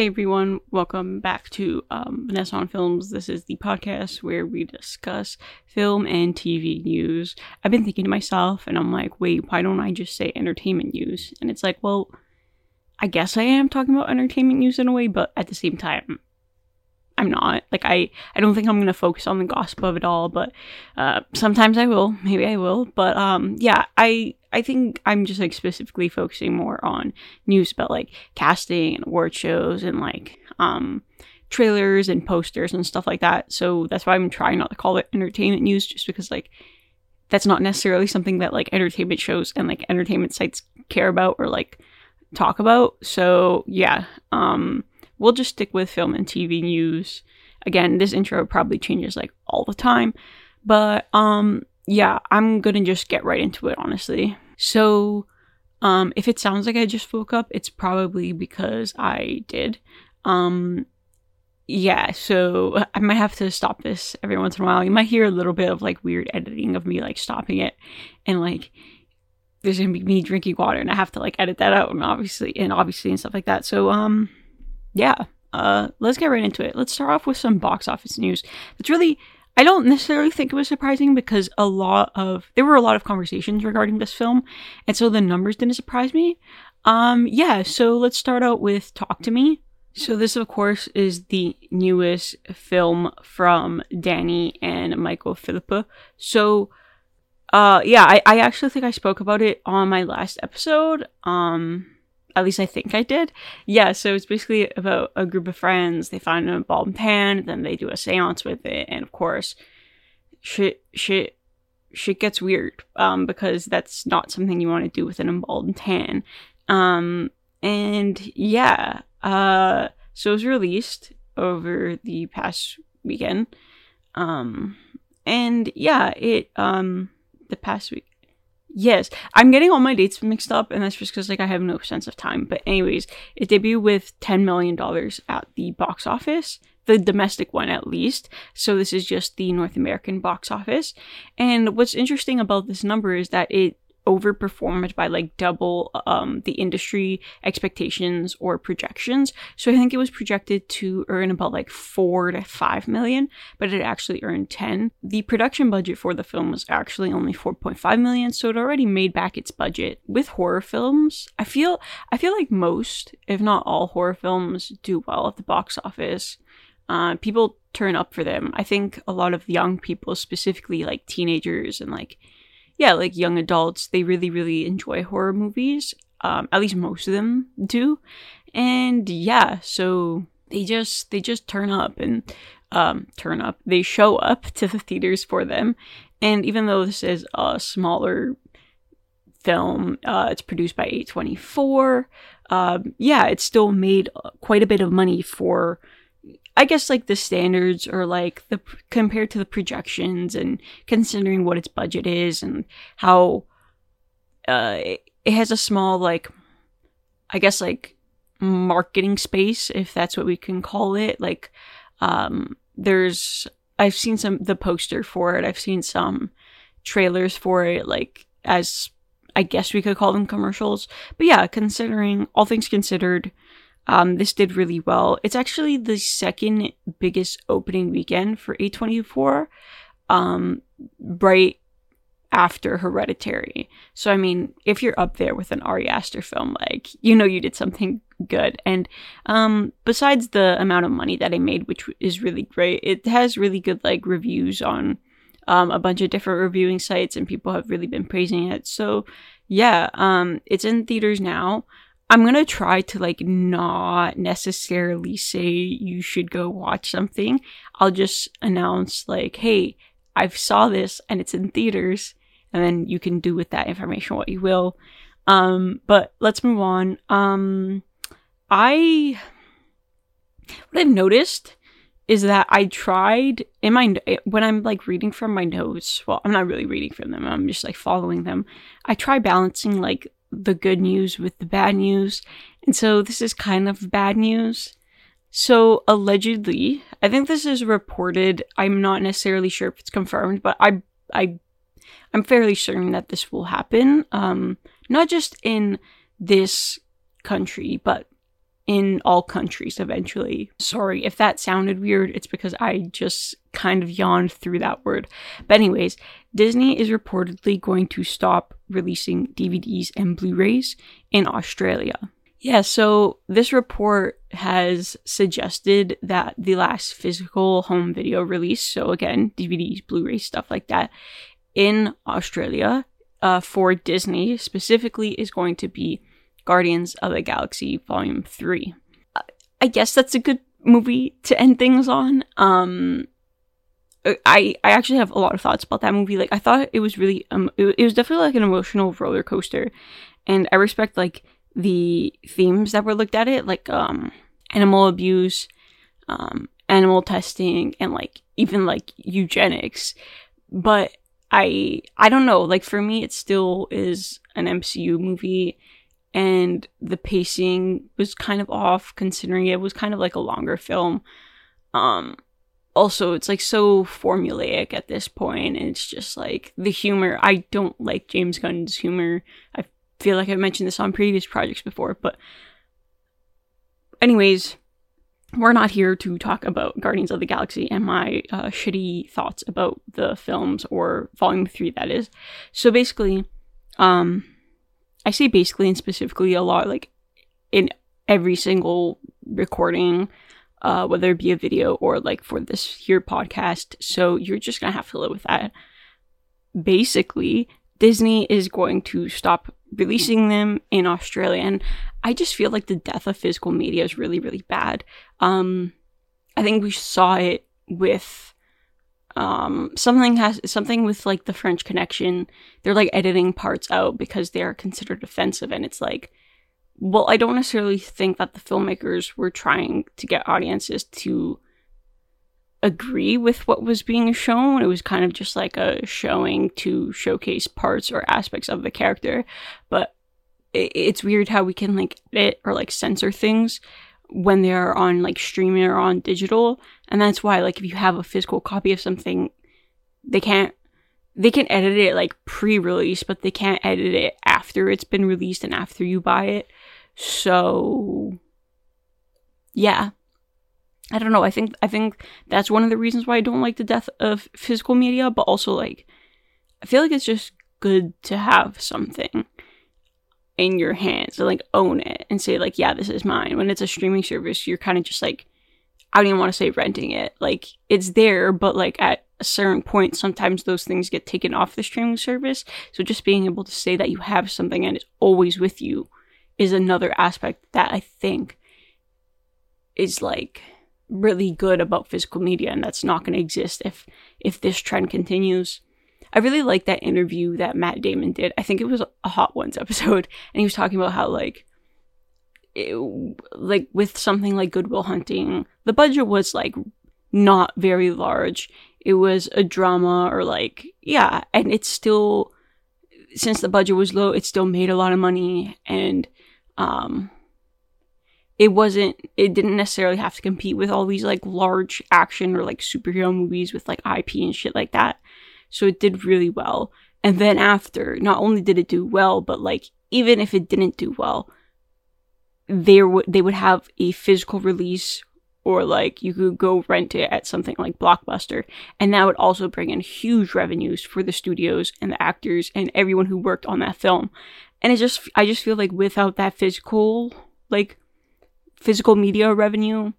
Hey everyone, welcome back to um, Vanessa on Films. This is the podcast where we discuss film and TV news. I've been thinking to myself, and I'm like, wait, why don't I just say entertainment news? And it's like, well, I guess I am talking about entertainment news in a way, but at the same time, I'm not. Like, I, I don't think I'm gonna focus on the gossip of it all, but uh, sometimes I will. Maybe I will. But um, yeah, I I think I'm just like specifically focusing more on news about like casting and award shows and like um trailers and posters and stuff like that. So that's why I'm trying not to call it entertainment news just because like that's not necessarily something that like entertainment shows and like entertainment sites care about or like talk about. So yeah, um we'll just stick with film and TV news. Again, this intro probably changes like all the time, but um yeah, I'm gonna just get right into it, honestly. So, um, if it sounds like I just woke up, it's probably because I did. Um, yeah, so I might have to stop this every once in a while. You might hear a little bit of like weird editing of me like stopping it and like there's gonna be me drinking water and I have to like edit that out and obviously and obviously and stuff like that. So um yeah. Uh let's get right into it. Let's start off with some box office news. It's really I don't necessarily think it was surprising because a lot of there were a lot of conversations regarding this film, and so the numbers didn't surprise me. Um, yeah, so let's start out with Talk to Me. So this, of course, is the newest film from Danny and Michael Philippou. So, uh, yeah, I, I actually think I spoke about it on my last episode. Um, at least I think I did. Yeah, so it's basically about a group of friends. They find a and pan, then they do a seance with it, and of course, shit, shit, shit gets weird. Um, because that's not something you want to do with an embalmed tan. Um, and yeah, uh, so it was released over the past weekend. Um, and yeah, it um, the past week Yes, I'm getting all my dates mixed up, and that's just because like I have no sense of time. But anyways, it debuted with ten million dollars at the box office, the domestic one at least. So this is just the North American box office. And what's interesting about this number is that it overperformed by like double um, the industry expectations or projections. So I think it was projected to earn about like four to five million, but it actually earned 10. The production budget for the film was actually only 4.5 million, so it already made back its budget. With horror films, I feel I feel like most, if not all horror films do well at the box office. Uh, people turn up for them. I think a lot of young people, specifically like teenagers and like yeah, like young adults, they really, really enjoy horror movies. Um, at least most of them do. And yeah, so they just they just turn up and um, turn up. They show up to the theaters for them. And even though this is a smaller film, uh, it's produced by A24. Um, yeah, it still made quite a bit of money for I guess like the standards or like the compared to the projections and considering what its budget is and how uh it, has a small like I guess like marketing space if that's what we can call it. Like um there's I've seen some the poster for it. I've seen some trailers for it like as I guess we could call them commercials. But yeah considering all things considered um, this did really well. It's actually the second biggest opening weekend for A24, um, right after Hereditary. So, I mean, if you're up there with an Ari Aster film, like, you know, you did something good. And um, besides the amount of money that I made, which is really great, it has really good, like, reviews on um, a bunch of different reviewing sites, and people have really been praising it. So, yeah, um, it's in theaters now. I'm gonna try to like not necessarily say you should go watch something. I'll just announce like, hey, I've saw this and it's in theaters, and then you can do with that information what you will. Um, but let's move on. Um, I what I've noticed is that I tried in my when I'm like reading from my notes. Well, I'm not really reading from them. I'm just like following them. I try balancing like the good news with the bad news. And so this is kind of bad news. So allegedly, I think this is reported. I'm not necessarily sure if it's confirmed, but I I I'm fairly certain that this will happen. Um not just in this country, but in all countries eventually. Sorry if that sounded weird, it's because I just kind of yawned through that word. But, anyways, Disney is reportedly going to stop releasing DVDs and Blu rays in Australia. Yeah, so this report has suggested that the last physical home video release, so again, DVDs, Blu rays, stuff like that, in Australia uh, for Disney specifically is going to be Guardians of the Galaxy Volume 3. I guess that's a good movie to end things on. Um, I I actually have a lot of thoughts about that movie. Like I thought it was really um it, it was definitely like an emotional roller coaster, and I respect like the themes that were looked at it, like um animal abuse, um animal testing, and like even like eugenics. But I I don't know. Like for me, it still is an MCU movie, and the pacing was kind of off considering it was kind of like a longer film. Um, also, it's like so formulaic at this point, and it's just like the humor. I don't like James Gunn's humor. I feel like I've mentioned this on previous projects before, but anyways, we're not here to talk about Guardians of the Galaxy and my uh, shitty thoughts about the films or Volume 3, that is. So basically, um, I say basically and specifically a lot, like in every single recording, uh, whether it be a video or like for this here podcast. So you're just gonna have to live with that. Basically, Disney is going to stop releasing them in Australia. And I just feel like the death of physical media is really, really bad. Um, I think we saw it with um, something has something with like the French Connection. They're like editing parts out because they are considered offensive, and it's like, well, I don't necessarily think that the filmmakers were trying to get audiences to agree with what was being shown. It was kind of just like a showing to showcase parts or aspects of the character. But it, it's weird how we can like edit or like censor things when they're on like streaming or on digital. And that's why like if you have a physical copy of something, they can't they can edit it like pre-release, but they can't edit it after it's been released and after you buy it. So yeah, I don't know. I think I think that's one of the reasons why I don't like the death of physical media, but also like I feel like it's just good to have something in your hands and like own it and say like yeah, this is mine. When it's a streaming service, you're kind of just like I don't even want to say renting it. Like it's there, but like at a certain point sometimes those things get taken off the streaming service. So just being able to say that you have something and it's always with you is another aspect that I think is like really good about physical media and that's not going to exist if if this trend continues i really like that interview that matt damon did i think it was a hot ones episode and he was talking about how like it, like with something like Good Will Hunting the budget was like not very large it was a drama or like yeah and it's still since the budget was low it still made a lot of money and um it wasn't it didn't necessarily have to compete with all these like large action or like superhero movies with like IP and shit like that. So it did really well. And then after, not only did it do well, but like even if it didn't do well, there would they would have a physical release or like you could go rent it at something like Blockbuster and that would also bring in huge revenues for the studios and the actors and everyone who worked on that film. And it just I just feel like without that physical like physical media revenue,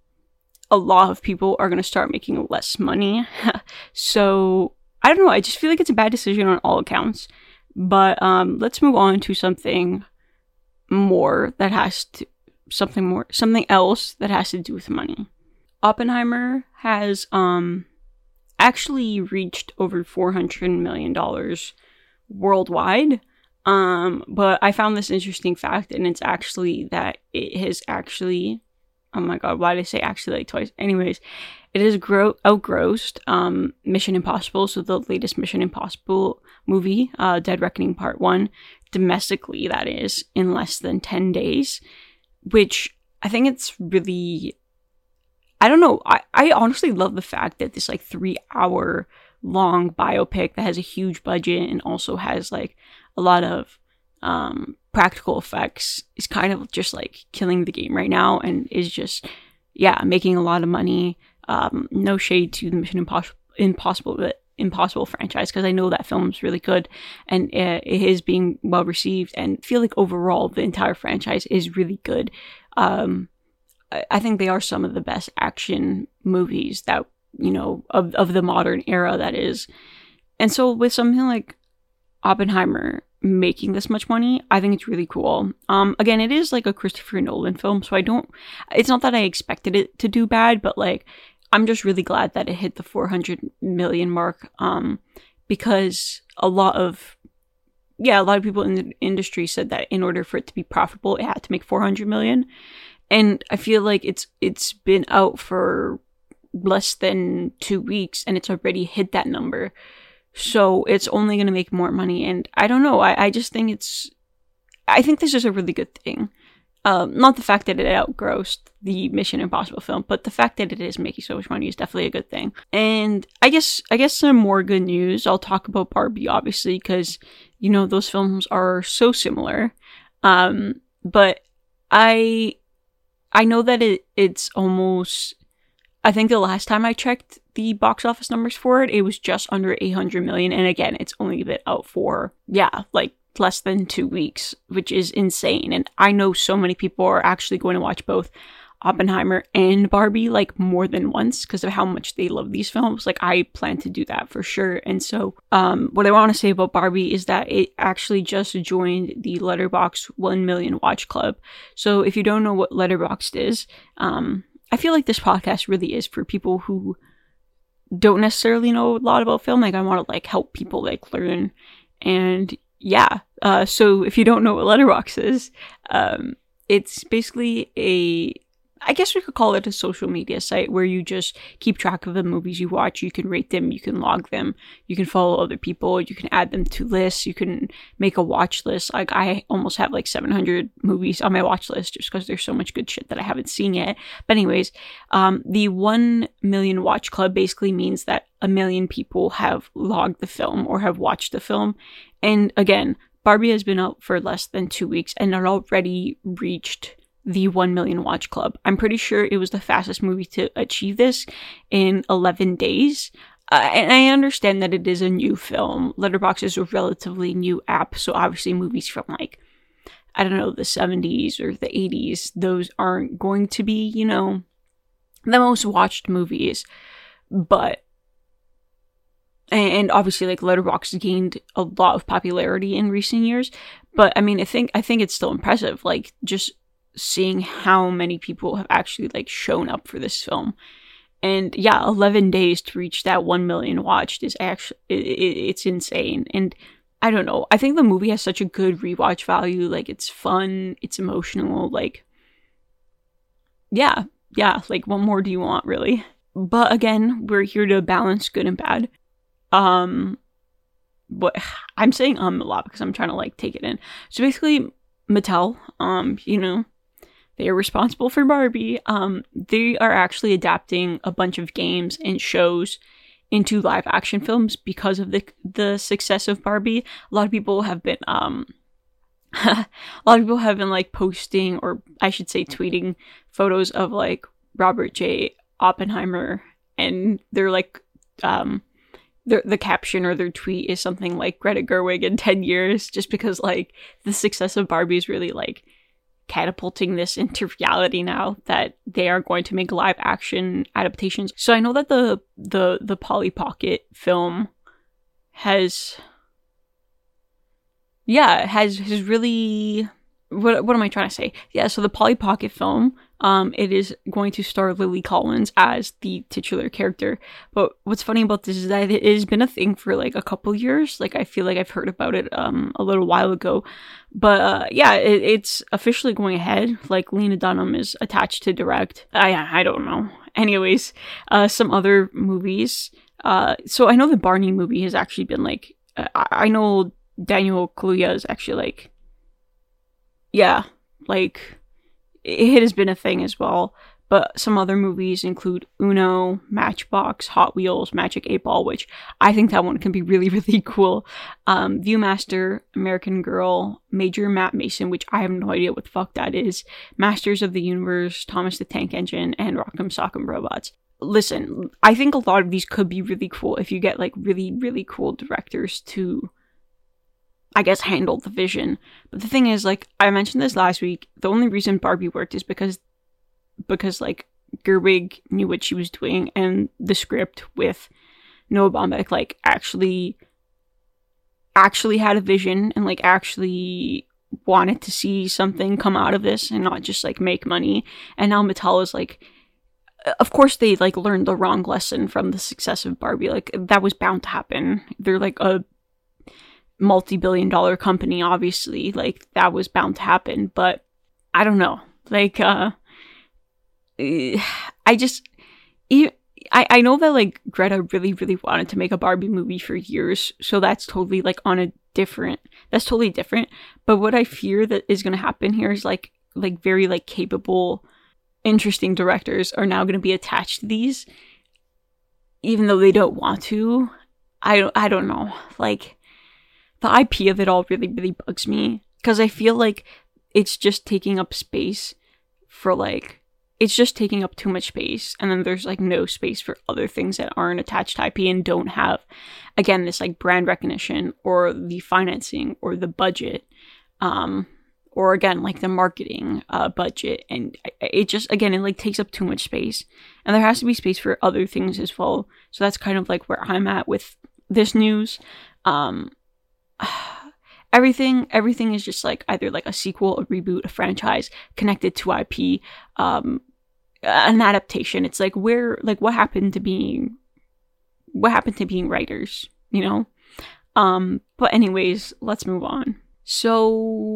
a lot of people are going to start making less money. so I don't know. I just feel like it's a bad decision on all accounts. But um, let's move on to something more that has to something more something else that has to do with money. Oppenheimer has um actually reached over 400 million dollars worldwide um, but I found this interesting fact, and it's actually that it has actually, oh my god, why did I say actually like twice? Anyways, it has grow outgrossed um, Mission Impossible, so the latest Mission Impossible movie, uh, Dead Reckoning Part One, domestically that is in less than ten days, which I think it's really, I don't know, I I honestly love the fact that this like three hour long biopic that has a huge budget and also has like a lot of um, practical effects is kind of just like killing the game right now and is just yeah making a lot of money um, no shade to the mission impossible impossible but impossible franchise because i know that film's really good and it is being well received and feel like overall the entire franchise is really good um, I, I think they are some of the best action movies that you know of, of the modern era that is and so with something like oppenheimer making this much money. I think it's really cool. Um, again, it is like a Christopher Nolan film, so I don't. It's not that I expected it to do bad, but like I'm just really glad that it hit the 400 million mark. Um, because a lot of yeah, a lot of people in the industry said that in order for it to be profitable, it had to make 400 million, and I feel like it's it's been out for less than two weeks and it's already hit that number so it's only going to make more money. And I don't know. I, I just think it's, I think this is a really good thing. Um, not the fact that it outgrossed the Mission Impossible film, but the fact that it is making so much money is definitely a good thing. And I guess I guess some more good news. I'll talk about Barbie, obviously, because you know those films are so similar. Um, but I I know that it it's almost I think the last time I checked the box office numbers for it, it was just under 800 million. And again, it's only been out for, yeah, like less than two weeks, which is insane. And I know so many people are actually going to watch both Oppenheimer and Barbie like more than once because of how much they love these films. Like I plan to do that for sure. And so um what I want to say about Barbie is that it actually just joined the Letterboxd 1 million watch club. So if you don't know what Letterboxd is, um I feel like this podcast really is for people who don't necessarily know a lot about film. Like I want to like help people like learn. And yeah, uh, so if you don't know what Letterboxd is, um, it's basically a I guess we could call it a social media site where you just keep track of the movies you watch. You can rate them, you can log them, you can follow other people, you can add them to lists, you can make a watch list. Like I almost have like 700 movies on my watch list just because there's so much good shit that I haven't seen yet. But anyways, um, the 1 million watch club basically means that a million people have logged the film or have watched the film. And again, Barbie has been out for less than two weeks and it already reached the 1 million watch club. I'm pretty sure it was the fastest movie to achieve this in 11 days. Uh, and I understand that it is a new film. Letterboxd is a relatively new app, so obviously movies from like I don't know the 70s or the 80s, those aren't going to be, you know, the most watched movies. But and obviously like letterboxd gained a lot of popularity in recent years but i mean i think i think it's still impressive like just seeing how many people have actually like shown up for this film. And yeah 11 days to reach that 1 million watched is actually it, it, it's insane. And i don't know i think the movie has such a good rewatch value like it's fun it's emotional like yeah yeah like what more do you want really? But again we're here to balance good and bad um but i'm saying um a lot because i'm trying to like take it in so basically mattel um you know they are responsible for Barbie. Um, they are actually adapting a bunch of games and shows into live action films because of the the success of Barbie. A lot of people have been um a lot of people have been like posting or I should say tweeting photos of like Robert J. Oppenheimer and they're like um the the caption or their tweet is something like Greta Gerwig in 10 years just because like the success of Barbie is really like catapulting this into reality now that they are going to make live action adaptations. So I know that the the the Polly Pocket film has yeah, has has really what what am I trying to say? Yeah, so the Polly Pocket film um, it is going to star Lily Collins as the titular character. But what's funny about this is that it has been a thing for like a couple years. Like I feel like I've heard about it um, a little while ago. But uh, yeah, it, it's officially going ahead. Like Lena Dunham is attached to direct. I I don't know. Anyways, uh, some other movies. Uh, so I know the Barney movie has actually been like. Uh, I know Daniel Kaluuya is actually like. Yeah, like it has been a thing as well. but some other movies include Uno, Matchbox, Hot Wheels, Magic 8 Ball, which I think that one can be really, really cool. Um, Viewmaster, American Girl, Major Matt Mason, which I have no idea what the fuck that is, Masters of the Universe, Thomas the Tank Engine, and Rock'em Sock'em Robots. Listen, I think a lot of these could be really cool if you get like really, really cool directors to I guess, handled the vision. But the thing is, like I mentioned this last week, the only reason Barbie worked is because because like Gerwig knew what she was doing and the script with Noah Baumbach like actually actually had a vision and like actually wanted to see something come out of this and not just like make money. And now Mattel is like of course they like learned the wrong lesson from the success of Barbie. Like that was bound to happen. They're like a multi-billion dollar company obviously. Like that was bound to happen, but I don't know. Like uh I just, I, I know that like Greta really, really wanted to make a Barbie movie for years, so that's totally like on a different, that's totally different. But what I fear that is going to happen here is like, like very like capable, interesting directors are now going to be attached to these, even though they don't want to. I don't, I don't know. Like, the IP of it all really, really bugs me because I feel like it's just taking up space for like it's just taking up too much space and then there's like no space for other things that aren't attached to ip and don't have again this like brand recognition or the financing or the budget um or again like the marketing uh budget and it just again it like takes up too much space and there has to be space for other things as well. So that's kind of like where i'm at with this news um everything everything is just like either like a sequel a reboot a franchise connected to ip um an adaptation. It's like where like what happened to being what happened to being writers, you know? Um but anyways, let's move on. So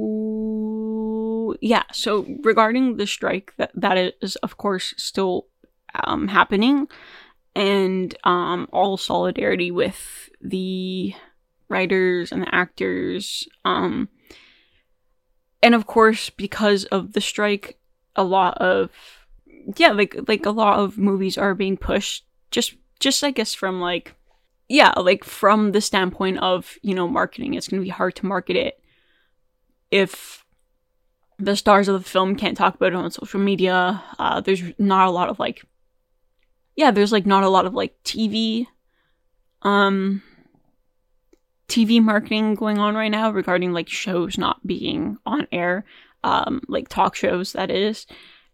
yeah, so regarding the strike that that is of course still um happening and um all solidarity with the writers and the actors um and of course because of the strike a lot of yeah, like like a lot of movies are being pushed just just I guess from like yeah, like from the standpoint of, you know, marketing. It's going to be hard to market it if the stars of the film can't talk about it on social media. Uh, there's not a lot of like, yeah, there's like not a lot of like TV, um, TV marketing going on right now regarding like shows not being on air, um, like talk shows, that is.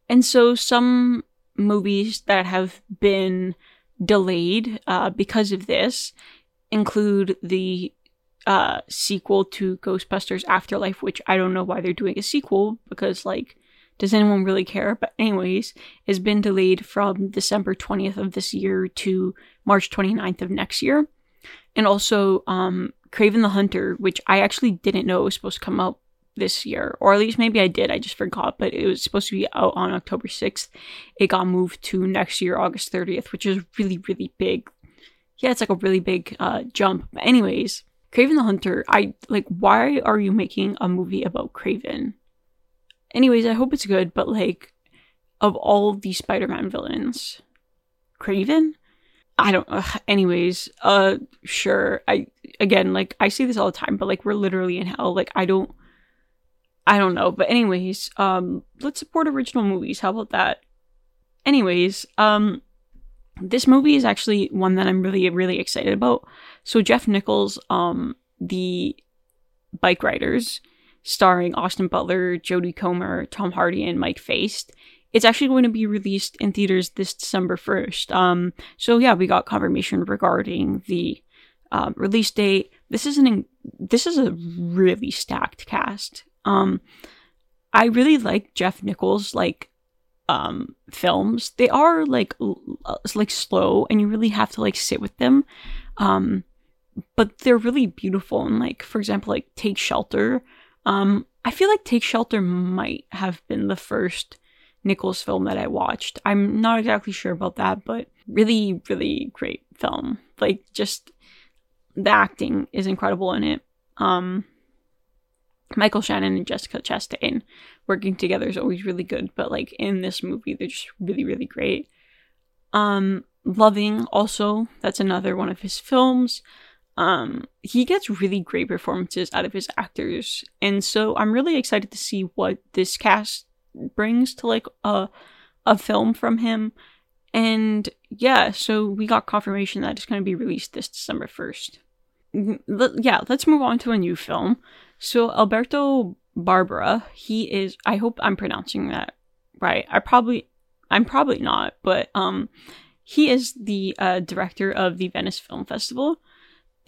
And so some movies that have been delayed uh, because of this include the uh, sequel to Ghostbusters Afterlife, which I don't know why they're doing a sequel because, like, does anyone really care? But, anyways, has been delayed from December 20th of this year to March 29th of next year. And also, um, Kraven the Hunter, which I actually didn't know was supposed to come out this year, or at least maybe I did. I just forgot, but it was supposed to be out on October 6th. It got moved to next year, August 30th, which is really, really big. Yeah, it's like a really big uh, jump. But anyways, Kraven the Hunter, I like, why are you making a movie about Kraven? Anyways, I hope it's good, but like, of all the Spider Man villains, Kraven? I don't. Ugh, anyways, uh, sure. I again, like, I see this all the time, but like, we're literally in hell. Like, I don't I don't know, but anyways, um, let's support original movies. How about that? Anyways, um, this movie is actually one that I'm really, really excited about. So Jeff Nichols, um, the Bike Riders, starring Austin Butler, Jodie Comer, Tom Hardy, and Mike Faist. It's actually going to be released in theaters this December 1st. Um, so yeah, we got confirmation regarding the um, release date. This is an this is a really stacked cast. Um, I really like Jeff Nichols like um films. They are like l- uh, like slow, and you really have to like sit with them. Um, but they're really beautiful. And like for example, like Take Shelter. Um, I feel like Take Shelter might have been the first Nichols film that I watched. I'm not exactly sure about that, but really, really great film. Like just the acting is incredible in it. Um, Michael Shannon and Jessica Chastain working together is always really good, but like in this movie, they're just really, really great. Um, Loving also, that's another one of his films. Um, he gets really great performances out of his actors, and so I'm really excited to see what this cast brings to like a a film from him. And yeah, so we got confirmation that it's going to be released this December 1st. Yeah, let's move on to a new film. So Alberto Barbera, he is I hope I'm pronouncing that right. I probably I'm probably not, but um he is the uh, director of the Venice Film Festival.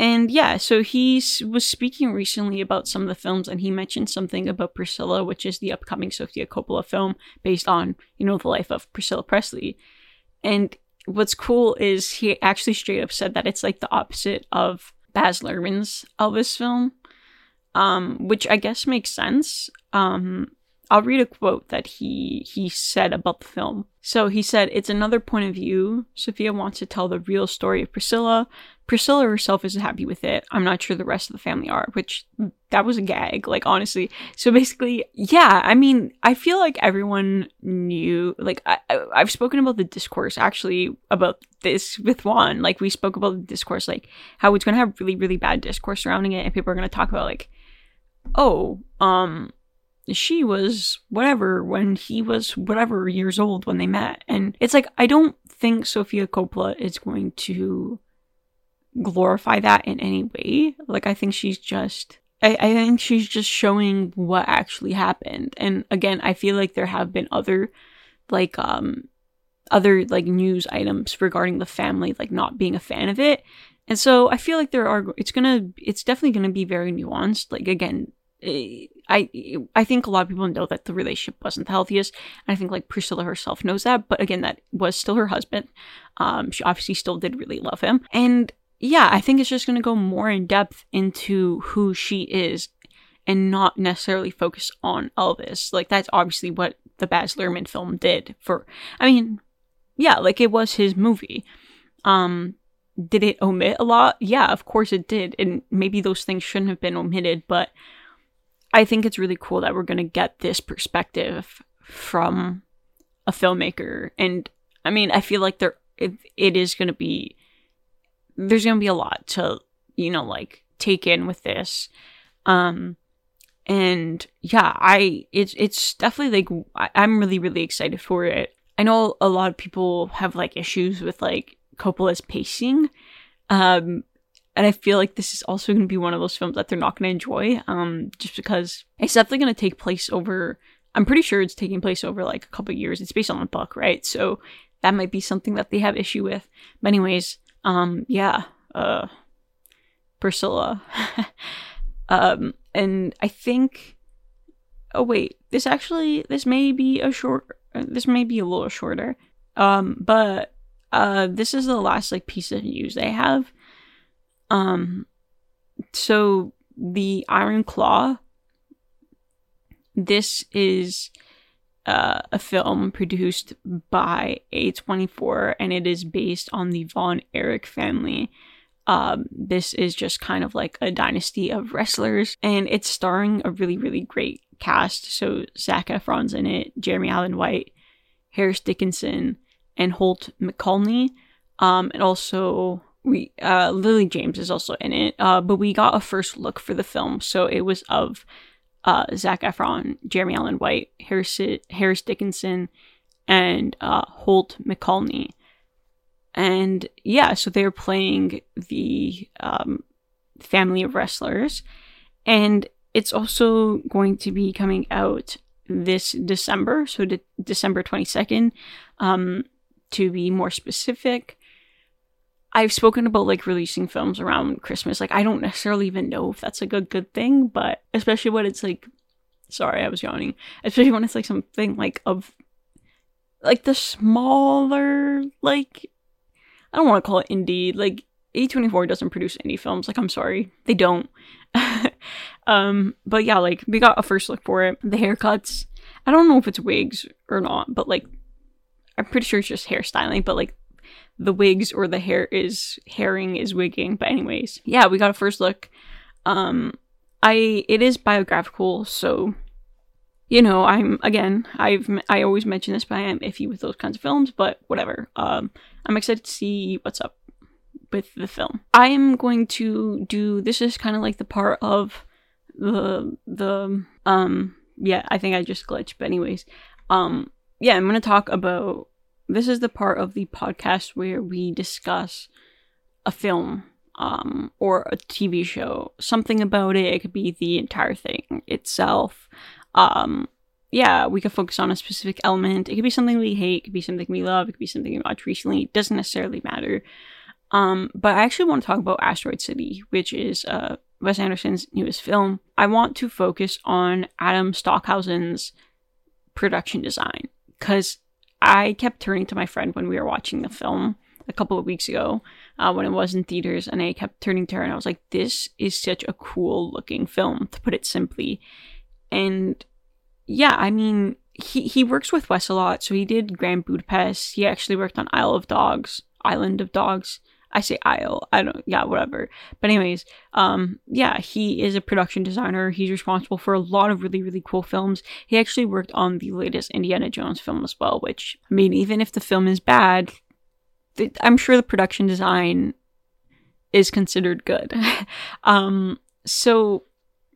And yeah, so he was speaking recently about some of the films, and he mentioned something about Priscilla, which is the upcoming Sofia Coppola film based on, you know, the life of Priscilla Presley. And what's cool is he actually straight up said that it's like the opposite of Baz Luhrmann's Elvis film, um, which I guess makes sense. Um, I'll read a quote that he he said about the film. So he said, "It's another point of view. Sofia wants to tell the real story of Priscilla. Priscilla herself isn't happy with it. I'm not sure the rest of the family are." Which that was a gag, like honestly. So basically, yeah. I mean, I feel like everyone knew. Like I, I've spoken about the discourse actually about this with Juan. Like we spoke about the discourse, like how it's gonna have really really bad discourse surrounding it, and people are gonna talk about like, oh, um she was whatever when he was whatever years old when they met. And it's like, I don't think Sofia Coppola is going to glorify that in any way. Like, I think she's just. I, I think she's just showing what actually happened. And again, I feel like there have been other like um other like news items regarding the family like not being a fan of it. And so I feel like there are it's to it's definitely to be very nuanced. Like again, I I think a lot of people know that the relationship wasn't the healthiest. And I think like Priscilla herself knows that, but again, that was still her husband. Um, she obviously still did really love him, and yeah, I think it's just going to go more in depth into who she is, and not necessarily focus on Elvis. Like that's obviously what the Baz Luhrmann film did. For I mean, yeah, like it was his movie. Um, did it omit a lot? Yeah, of course it did, and maybe those things shouldn't have been omitted, but I think it's really cool that we're going to get this perspective from a filmmaker. And I mean, I feel like there it, it is going to be there's going to be a lot to, you know, like take in with this. Um and yeah, I it's it's definitely like I, I'm really really excited for it. I know a lot of people have like issues with like Coppola's pacing. Um and I feel like this is also going to be one of those films that they're not going to enjoy, um, just because it's definitely going to take place over. I'm pretty sure it's taking place over like a couple years. It's based on a book, right? So that might be something that they have issue with. But anyways, um, yeah, uh, Priscilla, um, and I think. Oh wait, this actually this may be a short. This may be a little shorter. Um, but uh, this is the last like piece of news they have. Um, so the Iron Claw. This is uh, a film produced by A24, and it is based on the Von Erich family. Um, this is just kind of like a dynasty of wrestlers, and it's starring a really, really great cast. So Zac Efron's in it, Jeremy Allen White, Harris Dickinson, and Holt McCallany. Um, and also we uh, Lily James is also in it, uh, but we got a first look for the film, so it was of uh, Zac Efron, Jeremy Allen White, Harris, Harris Dickinson, and uh, Holt McCallany. And yeah, so they're playing the um, family of wrestlers, and it's also going to be coming out this December, so de- December 22nd. Um, to be more specific, I've spoken about like releasing films around Christmas. Like I don't necessarily even know if that's like a good thing, but especially when it's like sorry, I was yawning. Especially when it's like something like of like the smaller like I don't want to call it indie. Like A24 doesn't produce indie films. Like I'm sorry. They don't. um but yeah, like we got a first look for it. The haircuts. I don't know if it's wigs or not, but like I'm pretty sure it's just hairstyling, but like the wigs or the hair is herring is wigging. But anyways, yeah, we got a first look. Um I it is biographical, so you know, I'm again, I've I always mention this, but I am iffy with those kinds of films. But whatever. Um, I'm excited to see what's up with the film. I am going to do this is kind of like the part of the the um yeah, I think I just glitched, but anyways. Um yeah, I'm to talk about this is the part of the podcast where we discuss a film um or a TV show, something about it. It could be the entire thing itself. Um yeah, we could focus on a specific element. It could be something we hate, it could be something we love, it could be something we watched recently. It doesn't necessarily matter. Um, but I actually want to talk about Asteroid City, which is uh, Wes Anderson's newest film. I want to focus on Adam Stockhausen's production design because I kept turning to my friend when we were watching the film a couple of weeks ago uh, when it was in theaters, and I kept turning to her and I was like, "This is such a cool looking film," to put it simply. And yeah, I mean, he he works with Wes a lot. So he did Grand Budapest. He actually worked on Isle of Dogs, Island of Dogs. I say Isle. I don't. Yeah, whatever. But anyways, um, yeah, he is a production designer. He's responsible for a lot of really really cool films. He actually worked on the latest Indiana Jones film as well. Which I mean, even if the film is bad, I'm sure the production design is considered good. um, so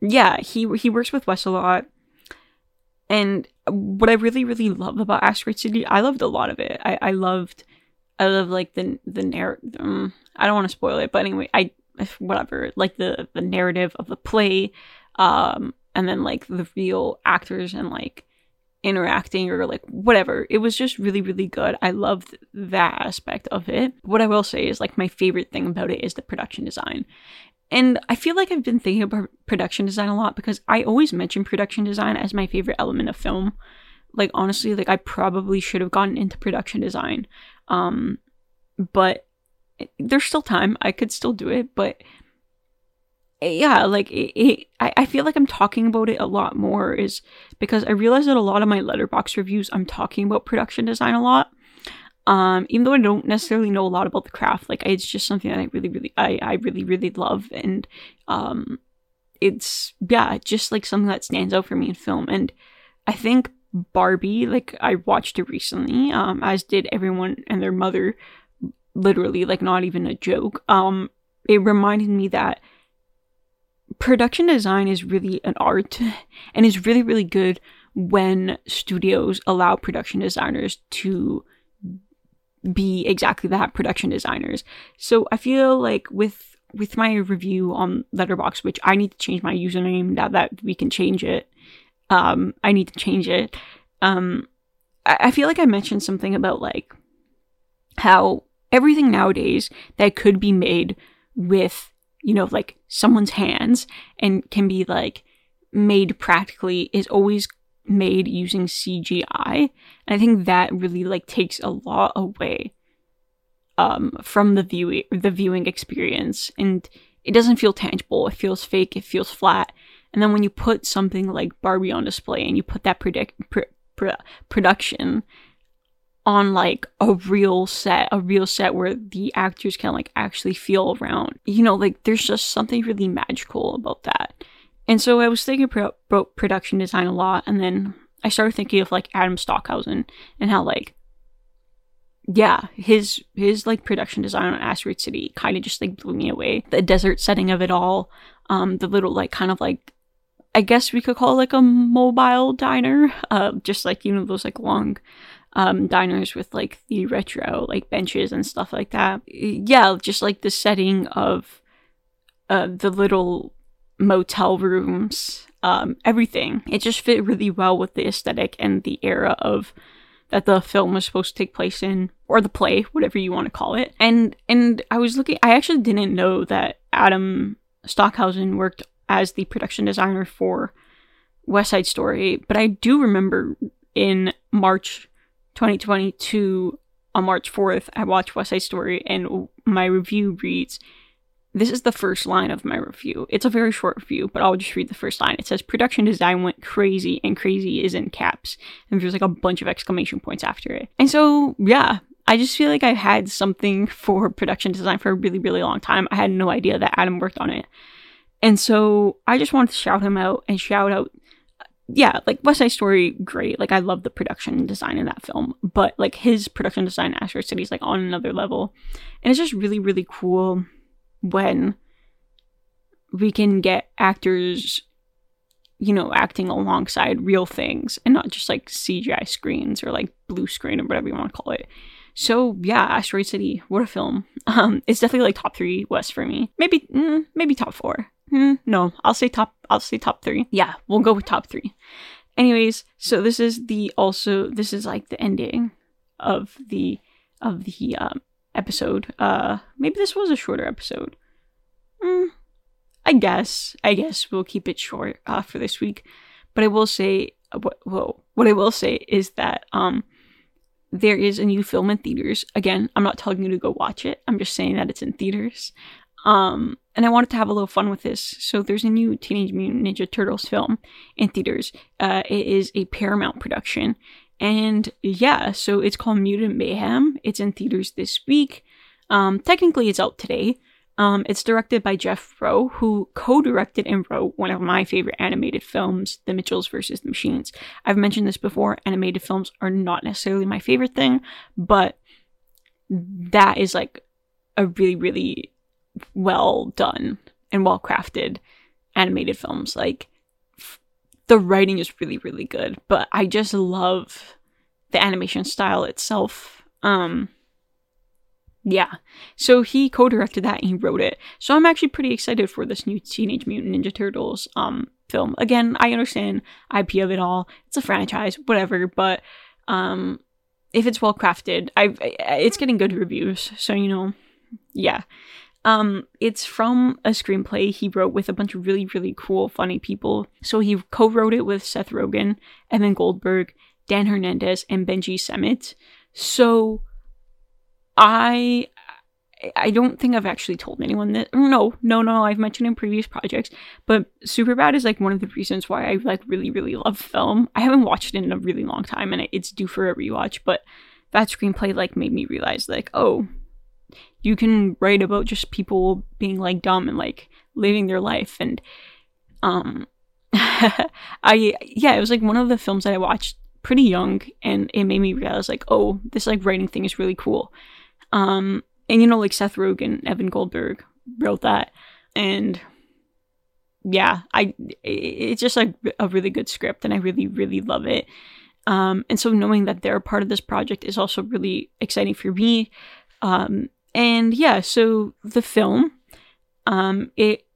yeah, he he works with Wes a lot. And what I really, really love about Asteroid City, I loved a lot of it. I, I loved, I love like the the narrative. Um, I don't want to spoil it, but anyway, I whatever like the the narrative of the play, um, and then like the real actors and like interacting or like whatever. It was just really, really good. I loved that aspect of it. What I will say is like my favorite thing about it is the production design. And I feel like I've been thinking about production design a lot because I always mention production design as my favorite element of film. Like honestly, like I probably should have gotten into production design. Um but there's still time. I could still do it, but yeah, like it, it, I, I feel like I'm talking about it a lot more is because I realize that a lot of my Letterboxd reviews I'm talking about production design a lot um, even though I don't necessarily know a lot about the craft, like it's just something that I really, really, I, I really, really love, and um, it's yeah, just like something that stands out for me in film. And I think Barbie, like I watched it recently, um, as did everyone and their mother, literally, like not even a joke. Um, it reminded me that production design is really an art and is really, really good when studios allow production designers to be exactly that production designers. So I feel like with with my review on Letterboxd, which I need to change my username now that we can change it. Um, I need to change it. Um, I, I feel like I mentioned something about like how everything nowadays that could be made with you know like someone's hands and can be like made practically is always made using CGI. And I think that really like takes a lot away um, from the viewing the viewing experience, and it doesn't feel tangible. It feels fake. It feels flat. And then when you put something like Barbie on display and you put that predict pr- pr- production on like a real set, a real set where the actors can like actually feel around, you know, like there's just something really magical about that. And so I was thinking about production design a lot, and then I started thinking of like Adam Stockhausen and how like yeah, his his like production design on Asteroid City kind of just like blew me away. The desert setting of it all, um, the little like kind of like I guess we could call it like a mobile diner, uh, just like you know those like long um diners with like the retro like benches and stuff like that. Yeah, just like the setting of uh the little motel rooms, um, everything. It just fit really well with the aesthetic and the era of that the film was supposed to take place in, or the play, whatever you want to call it. And and I was looking. I actually didn't know that Adam Stockhausen worked as the production designer for West Side Story, but I do remember in March 2022 on March 4th, I watched West Side Story, and my review reads this is the first line of my review. It's a very short review, but I'll just read the first line. It says production design went crazy, and crazy is in caps. And there's like a bunch of exclamation points after it. And so, yeah, I just feel like I've had something for production design for a really, really long time. I had no idea that Adam worked on it. And so I just wanted to shout him out and shout out yeah, like Wes Side Story, great. Like I love the production design in that film, but like his production design, Asteroid City, is like on another level, and it's just really really cool when we can get actors, you know, acting alongside real things and not just like CGI screens or like blue screen or whatever you want to call it. So yeah, Asteroid City, what a film! Um, it's definitely like top three West for me. Maybe mm, maybe top four. Hmm, no, I'll say top. I'll say top three. Yeah, we'll go with top three. Anyways, so this is the also this is like the ending of the of the um, episode. Uh, maybe this was a shorter episode. Hmm, I guess. I guess we'll keep it short uh, for this week. But I will say, uh, what, whoa, what I will say is that um, there is a new film in theaters. Again, I'm not telling you to go watch it. I'm just saying that it's in theaters. Um, and I wanted to have a little fun with this. So there's a new Teenage Mutant Ninja Turtles film in theaters. Uh, it is a Paramount production. And yeah, so it's called Mutant Mayhem. It's in theaters this week. Um, technically, it's out today. Um, it's directed by Jeff Rowe, who co-directed and wrote one of my favorite animated films, The Mitchells vs. the Machines. I've mentioned this before. Animated films are not necessarily my favorite thing, but that is like a really, really well done and well crafted animated films. Like f- the writing is really really good, but I just love the animation style itself. Um yeah. So he co-directed that and he wrote it. So I'm actually pretty excited for this new Teenage Mutant Ninja Turtles um film. Again, I understand IP of it all. It's a franchise, whatever, but um if it's well crafted, I it's getting good reviews. So you know, yeah. Um, it's from a screenplay he wrote with a bunch of really, really cool, funny people. So he co-wrote it with Seth Rogen, Evan Goldberg, Dan Hernandez, and Benji Samit. So I I don't think I've actually told anyone that. No, no, no. I've mentioned in previous projects, but Superbad is like one of the reasons why I like really, really love film. I haven't watched it in a really long time, and it's due for a rewatch. But that screenplay like made me realize like, oh, you can write about just people being like dumb and like living their life and um I yeah, it was like one of the films that I watched pretty young and it made me realize like, oh, this like writing thing is really cool. Um and you know like Seth Rogen, Evan Goldberg wrote that and yeah, I it's just like a really good script and I really really love it. Um and so knowing that they're part of this project is also really exciting for me. Um and yeah, so the film, um, it,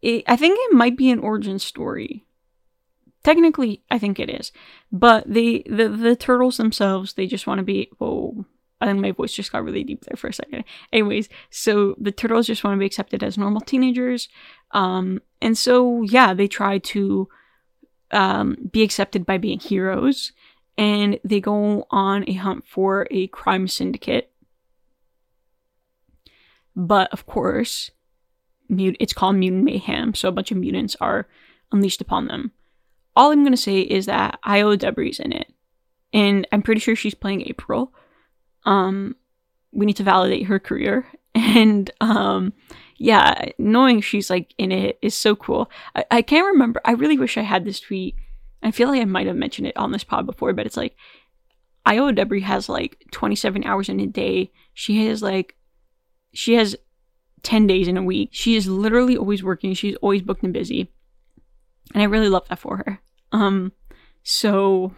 it, I think it might be an origin story. Technically, I think it is, but the the the turtles themselves, they just want to be. Whoa, I think my voice just got really deep there for a second. Anyways, so the turtles just want to be accepted as normal teenagers, um, and so yeah, they try to um, be accepted by being heroes, and they go on a hunt for a crime syndicate but of course, it's called mutant mayhem, so a bunch of mutants are unleashed upon them. All I'm gonna say is that Ayo Edebiri's in it, and I'm pretty sure she's playing April. Um, we need to validate her career, and um, yeah, knowing she's like in it is so cool. I, I can't remember. I really wish I had this tweet. I feel like I might have mentioned it on this pod before, but it's like Ayo Edebiri has like 27 hours in a day. She has like she has 10 days in a week. She is literally always working. She's always booked and busy. And I really love that for her. Um so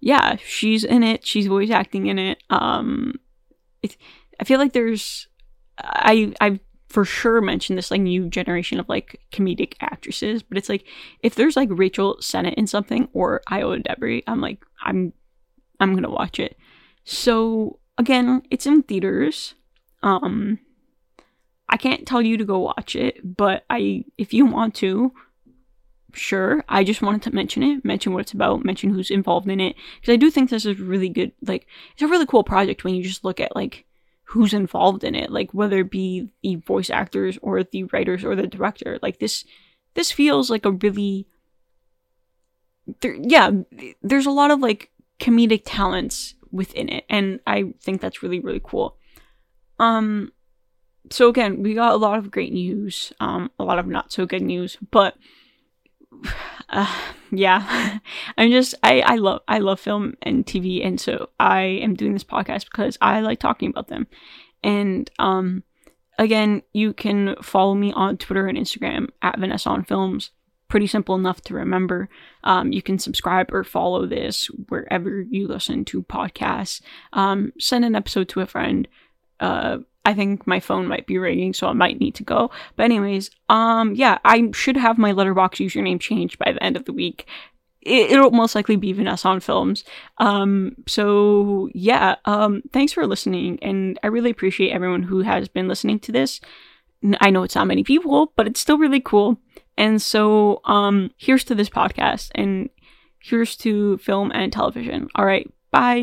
yeah, she's in it. She's always acting in it. Um it, I feel like there's I I've for sure mentioned this like new generation of like comedic actresses, but it's like if there's like Rachel Sennott in something or Ayo Edebiri, I'm like I'm I'm gonna watch it. So again, it's in theaters. Um, I can't tell you to go watch it, but I, if you want to, sure. I just wanted to mention it, mention what it's about, mention who's involved in it, because I do think this is really good. Like, it's a really cool project when you just look at like who's involved in it, like whether it be the voice actors or the writers or the director. Like this, this feels like a really, there, yeah. There's a lot of like comedic talents within it, and I think that's really really cool. Um, so again, we got a lot of great news, um, a lot of not so good news, but uh, yeah, I'm just I I love I love film and TV, and so I am doing this podcast because I like talking about them. And um, again, you can follow me on Twitter and Instagram at Vanessa on Films. Pretty simple enough to remember. Um, you can subscribe or follow this wherever you listen to podcasts. Um, send an episode to a friend. Uh, I think my phone might be ringing, so I might need to go. But anyways, um, yeah, I should have my Letterboxd username changed by the end of the week. It, will most likely be Vanessa on Films. Um, so yeah, um, thanks for listening, and I really appreciate everyone who has been listening to this. I know it's not many people, but it's still really cool. And so, um, here's to this podcast, and here's to film and television. All right, bye.